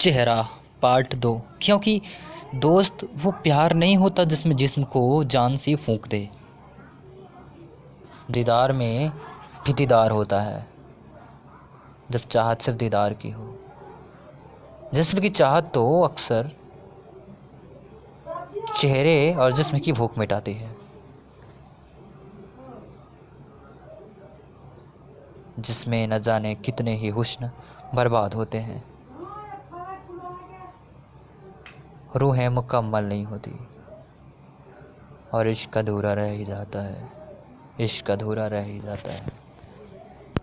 चेहरा, पार्ट दो। क्योंकि दोस्त वो प्यार नहीं होता जिसमें जिस्म को जान से फूंक दे। दीदार में भी दीदार होता है, जब चाहत सिर्फ़ दीदार की हो। जिस्म की चाहत तो अक्सर चेहरे और जिस्म की भूख मिटाती है। जिसमें न जाने कितने ही हुस्न बर्बाद होते हैं। रूहें मुकम्मल नहीं होती। और इश्क अधूरा रह ही जाता है। इश्क अधूरा रह ही जाता है।